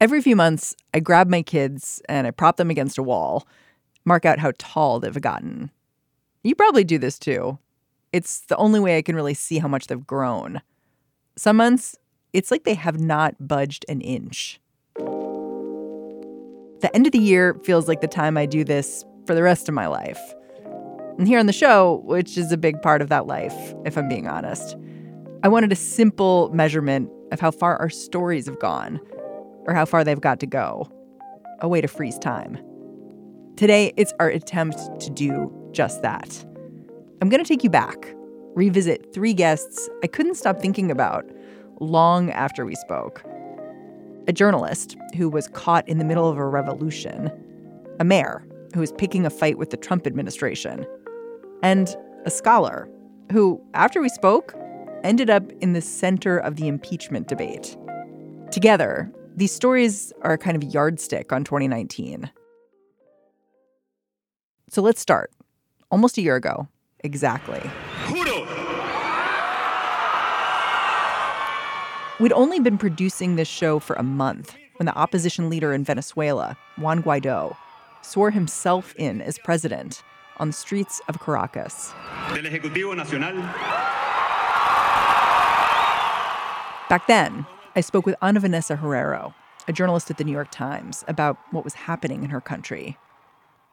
Every few months, I grab my kids and I prop them against a wall, mark out how tall they've gotten. You probably do this too. It's the only way I can really see how much they've grown. Some months, it's like they have not budged an inch. The end of the year feels like the time I do this for the rest of my life. And here on the show, which is a big part of that life, if I'm being honest, I wanted a simple measurement of how far our stories have gone or how far they've got to go. A way to freeze time. Today, it's our attempt to do just that. I'm going to take you back, revisit three guests I couldn't stop thinking about long after we spoke. A journalist who was caught in the middle of a revolution, a mayor who was picking a fight with the Trump administration, and a scholar who, after we spoke, ended up in the center of the impeachment debate. Together, these stories are a kind of yardstick on 2019. So let's start. Almost a year ago, exactly. We'd only been producing this show for a month when the opposition leader in Venezuela, Juan Guaido, swore himself in as president on the streets of Caracas. Back then, I spoke with Ana Vanessa Herrero, a journalist at the New York Times, about what was happening in her country.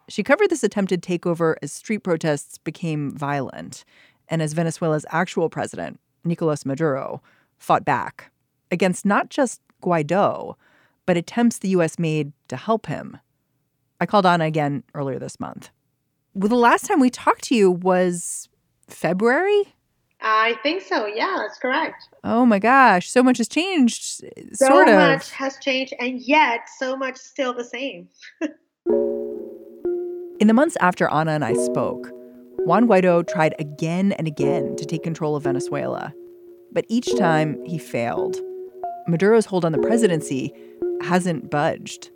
She covered this attempted takeover as street protests became violent and as Venezuela's actual president, Nicolas Maduro, fought back against not just Guaido, but attempts the U.S. made to help him. I called Ana again earlier this month. Well, the last time we talked to you was February? I think so. Yeah, that's correct. Oh my gosh, so much has changed. So sort of. much has changed, and yet so much still the same. In the months after Ana and I spoke, Juan Guaido tried again and again to take control of Venezuela. But each time he failed. Maduro's hold on the presidency hasn't budged.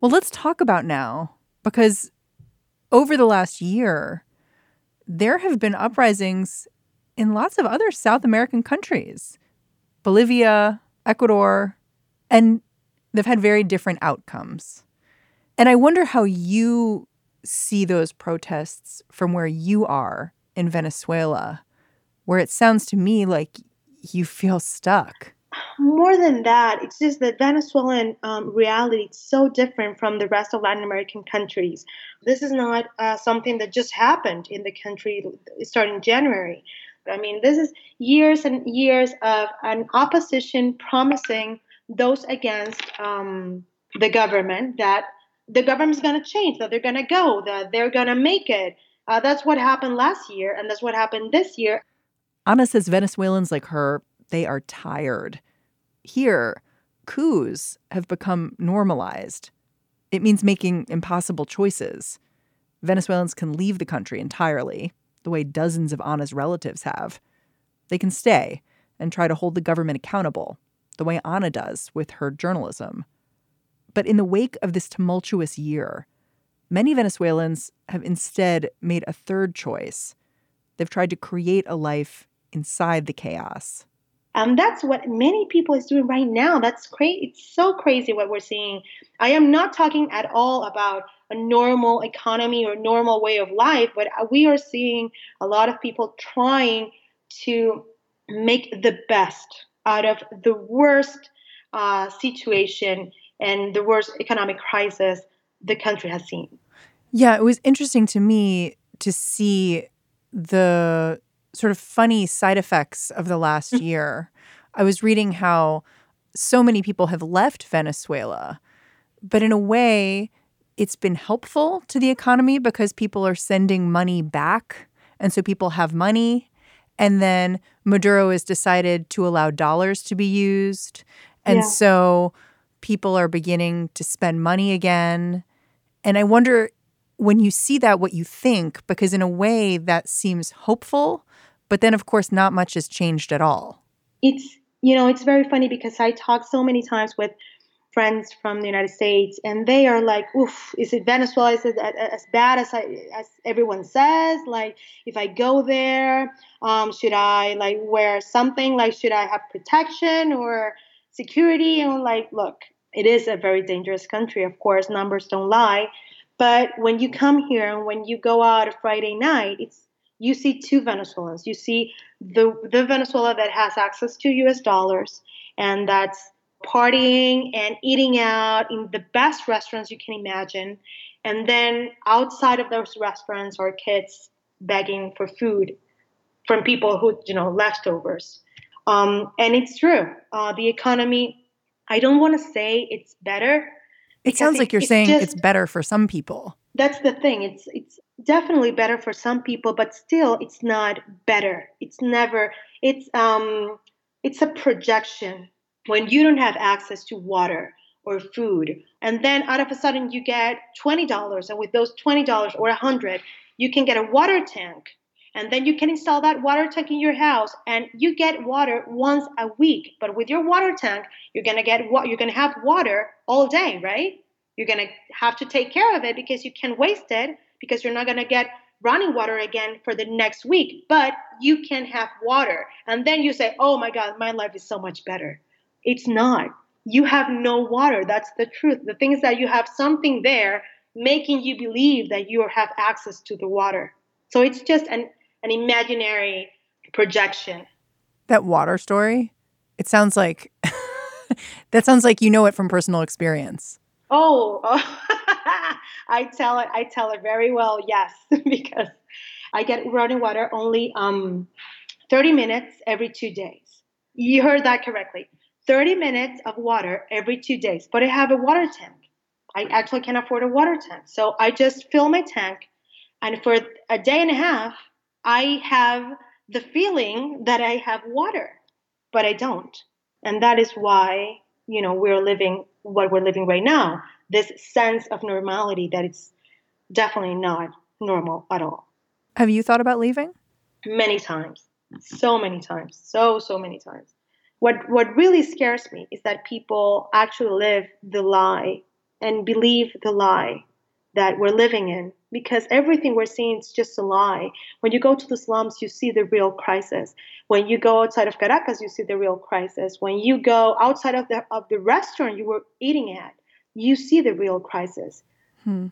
Well, let's talk about now, because over the last year, there have been uprisings in lots of other South American countries Bolivia, Ecuador, and they've had very different outcomes. And I wonder how you see those protests from where you are in Venezuela, where it sounds to me like you feel stuck. More than that, it's just that Venezuelan um, reality is so different from the rest of Latin American countries. This is not uh, something that just happened in the country starting January. I mean, this is years and years of an opposition promising those against um, the government that the government's going to change, that they're going to go, that they're going to make it. Uh, that's what happened last year, and that's what happened this year. Ana says Venezuelans like her, they are tired. Here, coups have become normalized. It means making impossible choices. Venezuelans can leave the country entirely, the way dozens of Ana's relatives have. They can stay and try to hold the government accountable, the way Ana does with her journalism. But in the wake of this tumultuous year, many Venezuelans have instead made a third choice. They've tried to create a life inside the chaos. And that's what many people is doing right now. That's crazy. It's so crazy what we're seeing. I am not talking at all about a normal economy or normal way of life, but we are seeing a lot of people trying to make the best out of the worst uh, situation and the worst economic crisis the country has seen. Yeah, it was interesting to me to see the sort of funny side effects of the last Mm-hmm. year. I was reading how so many people have left Venezuela, but in a way, it's been helpful to the economy because people are sending money back. And so people have money. And then Maduro has decided to allow dollars to be used. And yeah. so people are beginning to spend money again. And I wonder when you see that, what you think, because in a way that seems hopeful, but then, of course, not much has changed at all. It's, you know, it's very funny because I talk so many times with friends from the United States, and they are like, "Oof, is it Venezuela? Is it as bad as I, as everyone says? Like, if I go there, um, should I like wear something? Like, should I have protection or security?" And like, look, it is a very dangerous country. Of course, numbers don't lie, but when you come here and when you go out a Friday night, it's you see two Venezuelans. You see the the Venezuela that has access to U.S. dollars and that's partying and eating out in the best restaurants you can imagine. And then outside of those restaurants are kids begging for food from people who, you know, leftovers. Um, and it's true. Uh, the economy, I don't want to say it's better. It sounds like it, you're saying just, it's better for some people. That's the thing. It's it's definitely better for some people, but still, it's not better. It's never. It's um, it's a projection when you don't have access to water or food and then out of a sudden you get $20 and with those $20 or 100 you can get a water tank. And then you can install that water tank in your house and you get water once a week. But with your water tank you're going to get what you're going to have water all day right? You're going to have to take care of it because you can waste it because you're not going to get running water again for the next week. But you can have water. And then you say oh my god my life is so much better it's not. You have no water. That's the truth. The thing is that you have something there making you believe that you have access to the water. So it's just an, an imaginary projection. That water story, it sounds like that sounds like you know it from personal experience. Oh, oh. I tell it I tell it very well, yes, because I get running water only um 30 minutes every 2 days. You heard that correctly. 30 minutes of water every two days. But I have a water tank. I actually can afford a water tank. So I just fill my tank. And for a day and a half, I have the feeling that I have water, but I don't. And that is why, you know, we're living what we're living right now this sense of normality that it's definitely not normal at all. Have you thought about leaving? Many times. So many times. So, so many times what what really scares me is that people actually live the lie and believe the lie that we're living in because everything we're seeing is just a lie. When you go to the slums, you see the real crisis. When you go outside of Caracas, you see the real crisis. When you go outside of the of the restaurant you were eating at, you see the real crisis. Hmm.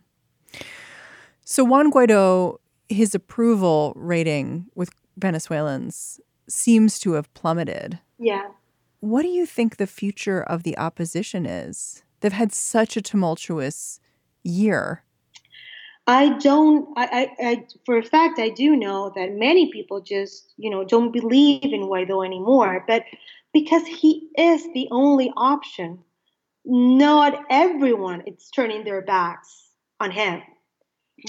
So Juan Guaido, his approval rating with Venezuelans seems to have plummeted. Yeah. What do you think the future of the opposition is? They've had such a tumultuous year. I don't. I, I, I, for a fact, I do know that many people just, you know, don't believe in Guaido anymore. But because he is the only option, not everyone is turning their backs on him.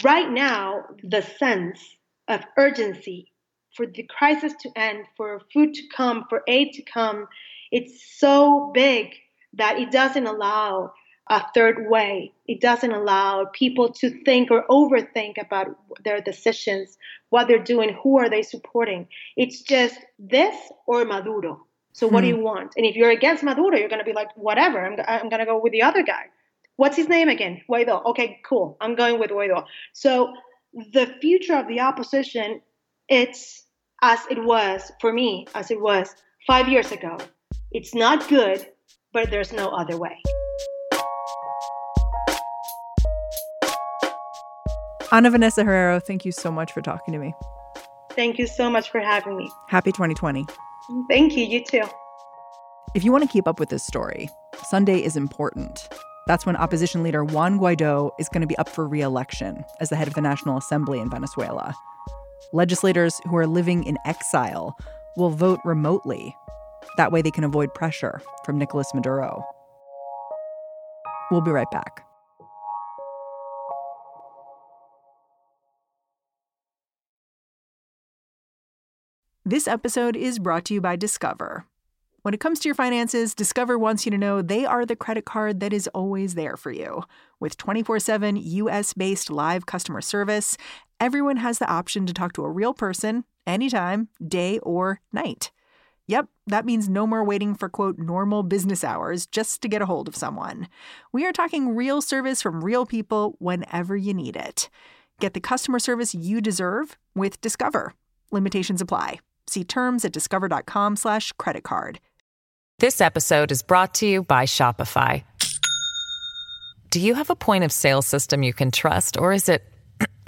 Right now, the sense of urgency for the crisis to end, for food to come, for aid to come, it's so big that it doesn't allow a third way. It doesn't allow people to think or overthink about their decisions, what they're doing, who are they supporting. It's just this or Maduro. So what hmm. do you want? And if you're against Maduro, you're going to be like, whatever. I'm, I'm going to go with the other guy. What's his name again? Guaido. Okay, cool. I'm going with Guaido. So the future of the opposition, it's as it was for me, as it was five years ago. It's not good, but there's no other way. Ana Vanessa Herrero, thank you so much for talking to me. Thank you so much for having me. Happy 2020. Thank you. You too. If you want to keep up with this story, Sunday is important. That's when opposition leader Juan Guaido is going to be up for re election as the head of the National Assembly in Venezuela. Legislators who are living in exile will vote remotely that way they can avoid pressure from Nicolas Maduro. We'll be right back. This episode is brought to you by Discover. When it comes to your finances, Discover wants you to know they are the credit card that is always there for you. With 24 7 US based live customer service, everyone has the option to talk to a real person anytime, day or night. Yep, that means no more waiting for quote normal business hours just to get a hold of someone. We are talking real service from real people whenever you need it. Get the customer service you deserve with Discover. Limitations apply. See terms at discover.com/slash credit card. This episode is brought to you by Shopify. Do you have a point of sale system you can trust, or is it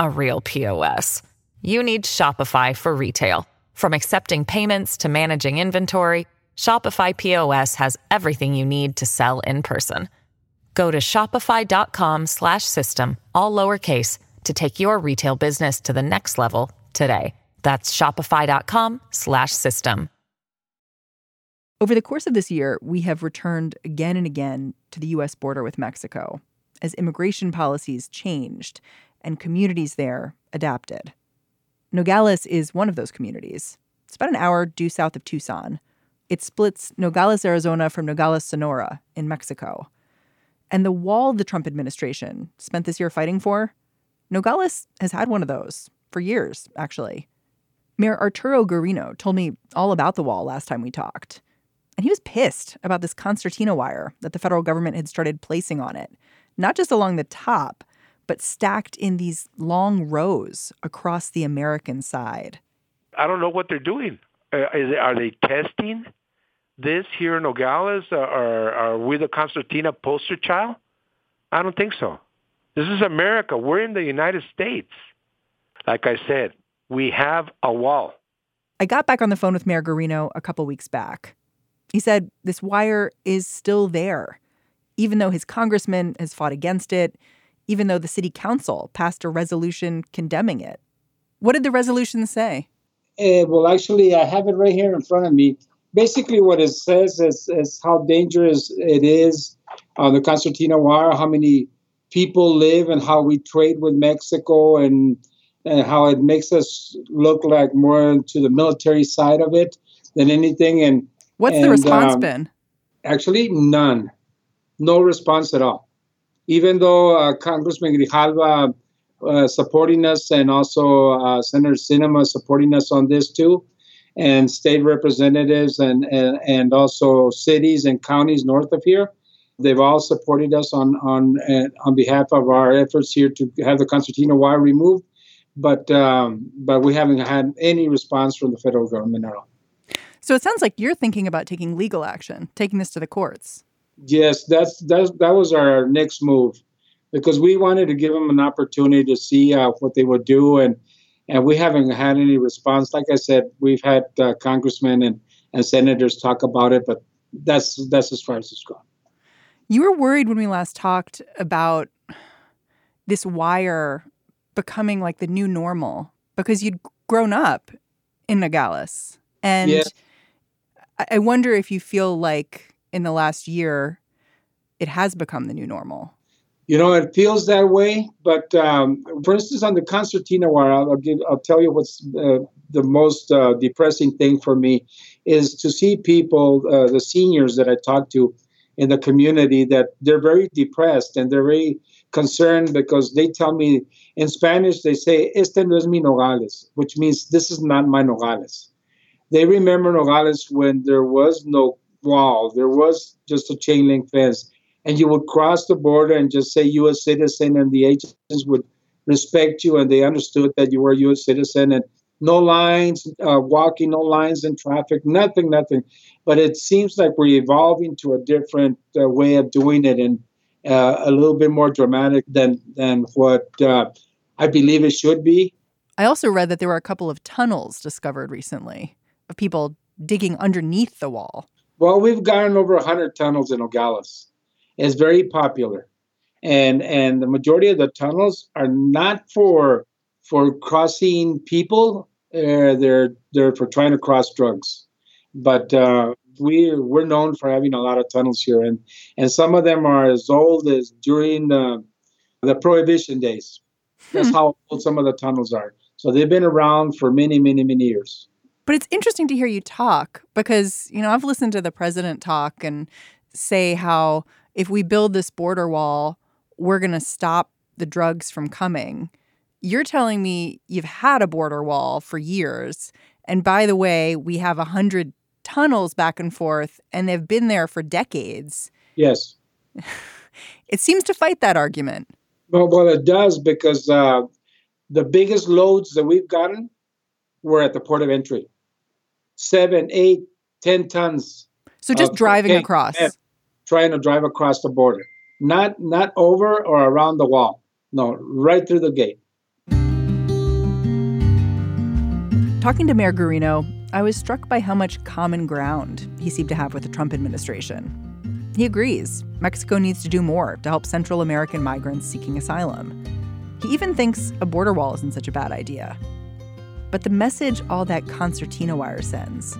a real POS? You need Shopify for retail. From accepting payments to managing inventory, Shopify POS has everything you need to sell in person. Go to shopify.com/system all lowercase to take your retail business to the next level today. That's shopify.com/system. Over the course of this year, we have returned again and again to the US border with Mexico as immigration policies changed and communities there adapted. Nogales is one of those communities. It's about an hour due south of Tucson. It splits Nogales, Arizona from Nogales, Sonora in Mexico. And the wall the Trump administration spent this year fighting for, Nogales has had one of those for years, actually. Mayor Arturo Garino told me all about the wall last time we talked. And he was pissed about this concertina wire that the federal government had started placing on it, not just along the top, but stacked in these long rows across the American side. I don't know what they're doing. Uh, is, are they testing this here in Nogales? Uh, are, are we the concertina poster child? I don't think so. This is America. We're in the United States. Like I said, we have a wall. I got back on the phone with Mayor Garino a couple weeks back. He said this wire is still there, even though his congressman has fought against it, even though the city council passed a resolution condemning it. What did the resolution say? Uh, well, actually, I have it right here in front of me. Basically, what it says is, is how dangerous it is on the concertina wire, how many people live, and how we trade with Mexico, and, and how it makes us look like more to the military side of it than anything. And What's and, the response um, been? Actually, none. No response at all. Even though uh, Congressman Grijalva uh, supporting us and also uh, Senator Sinema supporting us on this too, and state representatives and, and, and also cities and counties north of here. They've all supported us on on uh, on behalf of our efforts here to have the concertina wire removed, but um, but we haven't had any response from the federal government at all. So it sounds like you're thinking about taking legal action, taking this to the courts. Yes, that's that's that was our next move, because we wanted to give them an opportunity to see uh, what they would do, and and we haven't had any response. Like I said, we've had uh, congressmen and and senators talk about it, but that's that's as far as it's gone. You were worried when we last talked about this wire becoming like the new normal because you'd grown up in Nogales. And Yeah. I- I wonder if you feel like in the last year it has become the new normal. You know, it feels that way. But um, for instance, on the concertina wire, I'll, give, I'll tell you what's uh, the most uh, depressing thing for me is to see people, uh, the seniors that I talk to in the community, that they're very depressed and they're very concerned because they tell me in Spanish they say "Este no es mi Nogales," which means this is not my Nogales. They remember Nogales when there was no wall, there was just a chain link fence and you would cross the border and just say U.S. citizen, and the agents would respect you, and they understood that you were a U.S. citizen, and no lines, uh, walking, no lines in traffic, nothing, nothing. But it seems like we're evolving to a different uh, way of doing it, and uh, a little bit more dramatic than than what uh, I believe it should be. I also read that there were a couple of tunnels discovered recently of people digging underneath the wall. Well, we've gotten over 100 tunnels in Nogales. It's very popular. And and the majority of the tunnels are not for for crossing people. Uh, they're they're for trying to cross drugs. But uh, we we're known for having a lot of tunnels here, and and some of them are as old as during the the prohibition days. That's how old some of the tunnels are. So they've been around for many, many, many years. But it's interesting to hear you talk because, you know, I've listened to the president talk and say how if we build this border wall, we're going to stop the drugs from coming. You're telling me you've had a border wall for years. And by the way, we have a hundred tunnels back and forth, and they've been there for decades. Yes. it seems to fight that argument. Well, well, it does because uh, the biggest loads that we've gotten were at the port of entry seven, eight, ten tons. So just driving across, trying to drive across the border, not not over or around the wall. No, right through the gate. Talking to Mayor Garino, I was struck by how much common ground he seemed to have with the Trump administration. He agrees Mexico needs to do more to help Central American migrants seeking asylum. He even thinks a border wall isn't such a bad idea. But the message all that concertina wire sends,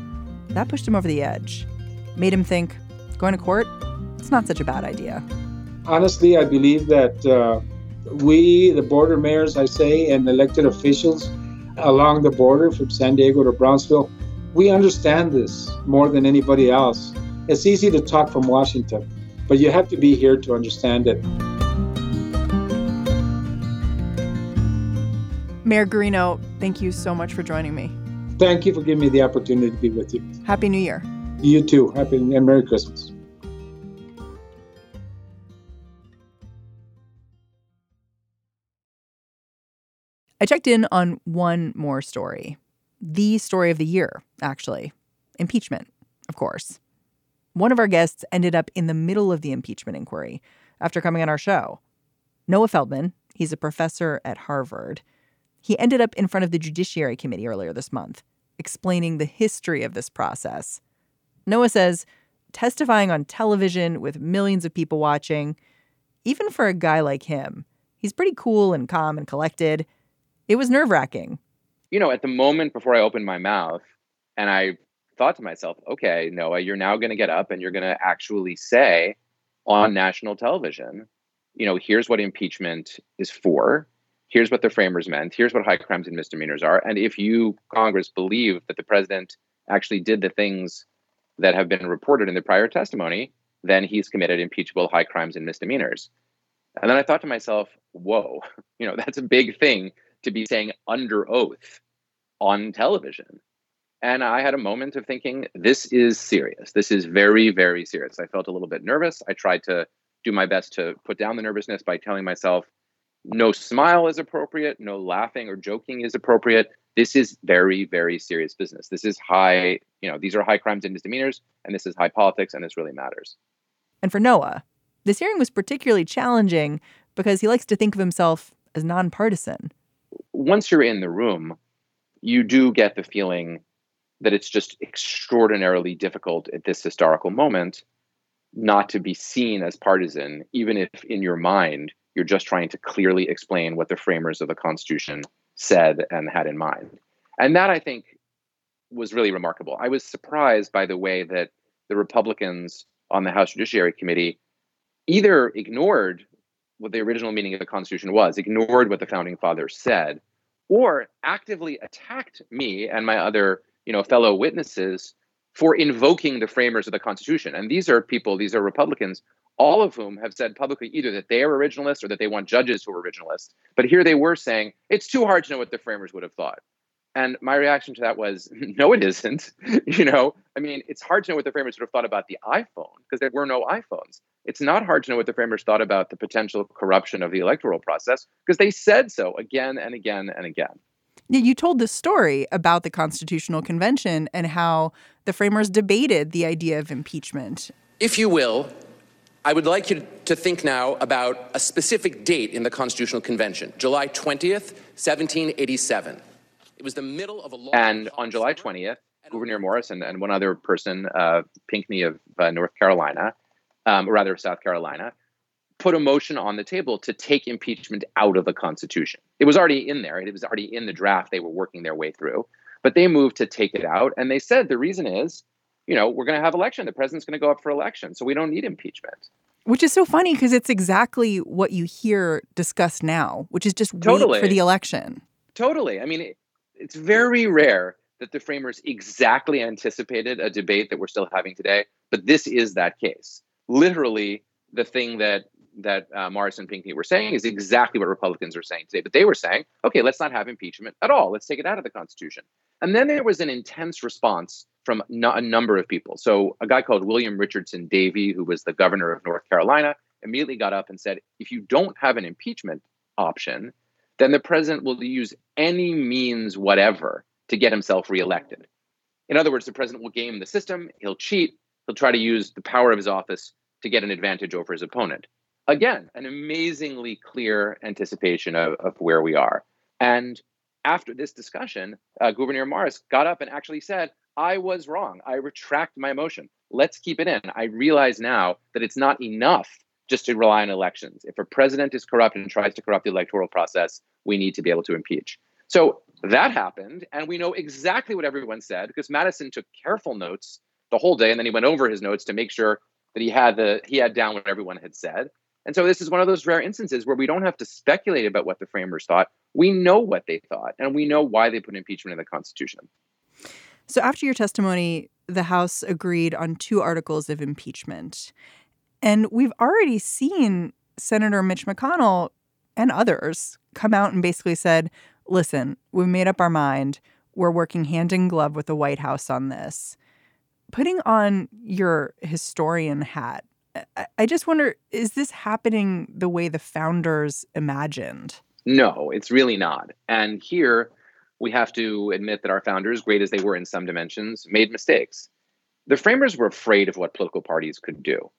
that pushed him over the edge. Made him think, going to court, it's not such a bad idea. Honestly, I believe that uh, we, the border mayors, I say, and elected officials along the border from San Diego to Brownsville, we understand this more than anybody else. It's easy to talk from Washington, but you have to be here to understand it. Mayor Garino, thank you so much for joining me. Thank you for giving me the opportunity to be with you. Happy New Year. You too. Happy and Merry Christmas. I checked in on one more story. The story of the year, actually. Impeachment, of course. One of our guests ended up in the middle of the impeachment inquiry after coming on our show. Noah Feldman, he's a professor at Harvard. He ended up in front of the Judiciary Committee earlier this month, explaining the history of this process. Noah says testifying on television with millions of people watching, even for a guy like him, he's pretty cool and calm and collected. It was nerve wracking. You know, at the moment before I opened my mouth and I thought to myself, okay, Noah, you're now going to get up and you're going to actually say on national television, you know, here's what impeachment is for here's what the framers meant, here's what high crimes and misdemeanors are. And if you, Congress, believe that the president actually did the things that have been reported in the prior testimony, then he's committed impeachable high crimes and misdemeanors. And then I thought to myself, whoa, you know, that's a big thing to be saying under oath on television. And I had a moment of thinking, this is serious. This is very, very serious. I felt a little bit nervous. I tried to do my best to put down the nervousness by telling myself, no smile is appropriate, no laughing or joking is appropriate. This is very, very serious business. This is high, you know, these are high crimes and misdemeanors, and this is high politics, and this really matters. And for Noah, this hearing was particularly challenging because he likes to think of himself as nonpartisan. Once you're in the room, you do get the feeling that it's just extraordinarily difficult at this historical moment not to be seen as partisan, even if in your mind you're just trying to clearly explain what the framers of the Constitution said and had in mind. And that I think was really remarkable. I was surprised by the way that the Republicans on the House Judiciary Committee either ignored what the original meaning of the Constitution was, ignored what the founding fathers said, or actively attacked me and my other, you know, fellow witnesses for invoking the framers of the Constitution. And these are people, these are Republicans all of whom have said publicly either that they are originalists or that they want judges who are originalists. But here they were saying it's too hard to know what the framers would have thought. And my reaction to that was, no, it isn't. you know, I mean, it's hard to know what the framers would have thought about the iPhone because there were no iPhones. It's not hard to know what the framers thought about the potential corruption of the electoral process because they said so again and again and again. Yeah, you told this story about the Constitutional Convention and how the framers debated the idea of impeachment. If you will, I would like you to think now about a specific date in the Constitutional Convention, July 20th, 1787. It was the middle of a long. And on July 20th, Gouverneur Morris and, and one other person, uh, Pinckney of uh, North Carolina, um, or rather South Carolina, put a motion on the table to take impeachment out of the Constitution. It was already in there, it was already in the draft they were working their way through, but they moved to take it out. And they said the reason is you know, we're going to have election. The president's going to go up for election. So we don't need impeachment. Which is so funny because it's exactly what you hear discussed now, which is just totally. wait for the election. Totally. I mean, it, it's very rare that the framers exactly anticipated a debate that we're still having today, but this is that case. Literally, the thing that that uh, Morris and Pinckney were saying is exactly what Republicans are saying today. But they were saying, okay, let's not have impeachment at all. Let's take it out of the Constitution. And then there was an intense response from a number of people. So a guy called William Richardson Davie, who was the governor of North Carolina, immediately got up and said, if you don't have an impeachment option, then the president will use any means whatever to get himself reelected. In other words, the president will game the system, he'll cheat, he'll try to use the power of his office to get an advantage over his opponent. Again, an amazingly clear anticipation of, of where we are. And after this discussion, uh, Gouverneur Morris got up and actually said, I was wrong. I retract my motion. Let's keep it in. I realize now that it's not enough just to rely on elections. If a president is corrupt and tries to corrupt the electoral process, we need to be able to impeach. So that happened, and we know exactly what everyone said because Madison took careful notes the whole day, and then he went over his notes to make sure that he had the he had down what everyone had said. And so this is one of those rare instances where we don't have to speculate about what the framers thought. We know what they thought, and we know why they put impeachment in the Constitution. So after your testimony, the House agreed on two articles of impeachment. And we've already seen Senator Mitch McConnell and others come out and basically said, listen, we've made up our mind. We're working hand in glove with the White House on this. Putting on your historian hat, I just wonder is this happening the way the founders imagined? No, it's really not. And here we have to admit that our founders, great as they were in some dimensions, made mistakes. The framers were afraid of what political parties could do.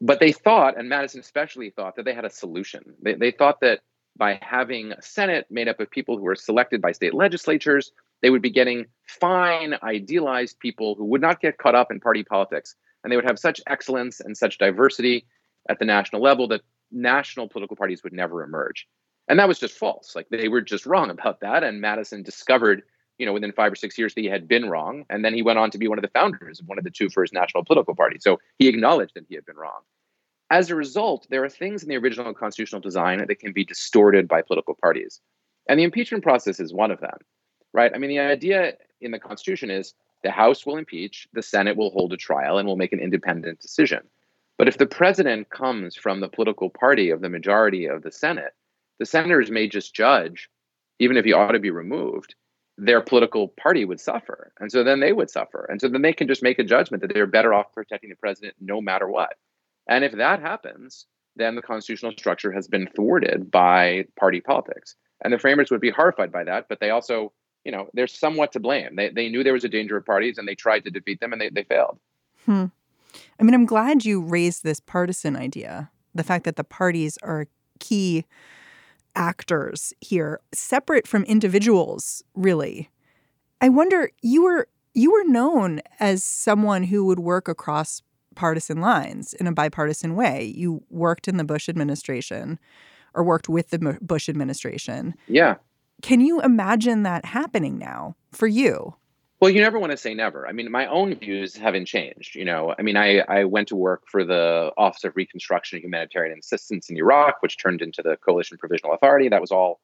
But they thought, and Madison especially thought, that they had a solution. They, they thought that by having a Senate made up of people who were selected by state legislatures, they would be getting fine, idealized people who would not get caught up in party politics and they would have such excellence and such diversity at the national level that national political parties would never emerge. And that was just false. Like they were just wrong about that. And Madison discovered, you know, within five or six years that he had been wrong. And then he went on to be one of the founders of one of the two first national political parties. So he acknowledged that he had been wrong. As a result, there are things in the original constitutional design that can be distorted by political parties. And the impeachment process is one of them, right? I mean, the idea in the Constitution is the House will impeach, the Senate will hold a trial, and will make an independent decision. But if the president comes from the political party of the majority of the Senate, the senators may just judge, even if he ought to be removed, their political party would suffer. And so then they would suffer. And so then they can just make a judgment that they're better off protecting the president no matter what. And if that happens, then the constitutional structure has been thwarted by party politics. And the framers would be horrified by that, but they also you know, they're somewhat to blame. They, they knew there was a danger of parties and they tried to defeat them and they, they failed. Hmm. I mean, I'm glad you raised this partisan idea. The fact that the parties are key actors here, separate from individuals, really. I wonder, you were you were known as someone who would work across partisan lines in a bipartisan way. You worked in the Bush administration or worked with the Bush administration. Yeah. Can you imagine that happening now for you? Well, you never want to say never. I mean, my own views haven't changed. You know, I mean, I, I went to work for the Office of Reconstruction and Humanitarian Assistance in Iraq, which turned into the Coalition Provisional Authority. That was all,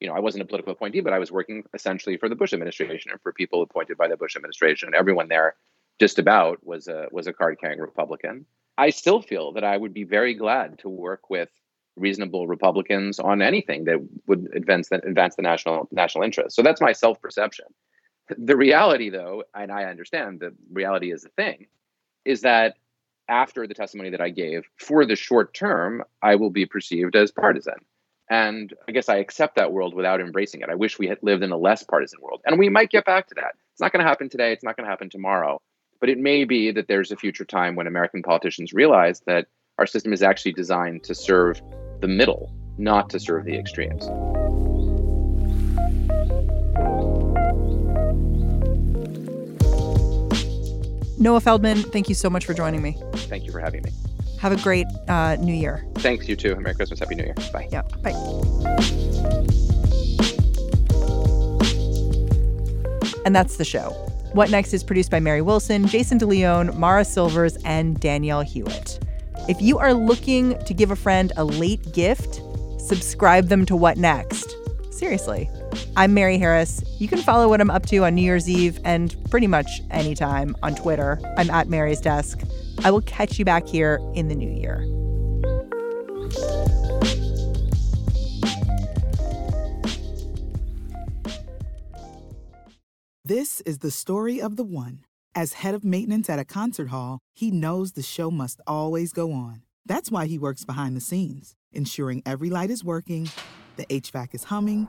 you know, I wasn't a political appointee, but I was working essentially for the Bush administration and for people appointed by the Bush administration. Everyone there, just about, was a was a card carrying Republican. I still feel that I would be very glad to work with reasonable Republicans on anything that would advance the, advance the national national interest. So that's my self perception. The reality, though, and I understand the reality is a thing, is that after the testimony that I gave, for the short term, I will be perceived as partisan. And I guess I accept that world without embracing it. I wish we had lived in a less partisan world. And we might get back to that. It's not going to happen today. It's not going to happen tomorrow. But it may be that there's a future time when American politicians realize that our system is actually designed to serve the middle, not to serve the extremes. Noah Feldman, thank you so much for joining me. Thank you for having me. Have a great uh, New Year. Thanks, you too. Merry Christmas. Happy New Year. Bye. Yeah. Bye. And that's the show. What Next is produced by Mary Wilson, Jason DeLeon, Mara Silvers, and Danielle Hewitt. If you are looking to give a friend a late gift, subscribe them to What Next. Seriously. I'm Mary Harris. You can follow what I'm up to on New Year's Eve and pretty much anytime on Twitter. I'm at Mary's Desk. I will catch you back here in the new year. This is the story of the one. As head of maintenance at a concert hall, he knows the show must always go on. That's why he works behind the scenes, ensuring every light is working, the HVAC is humming,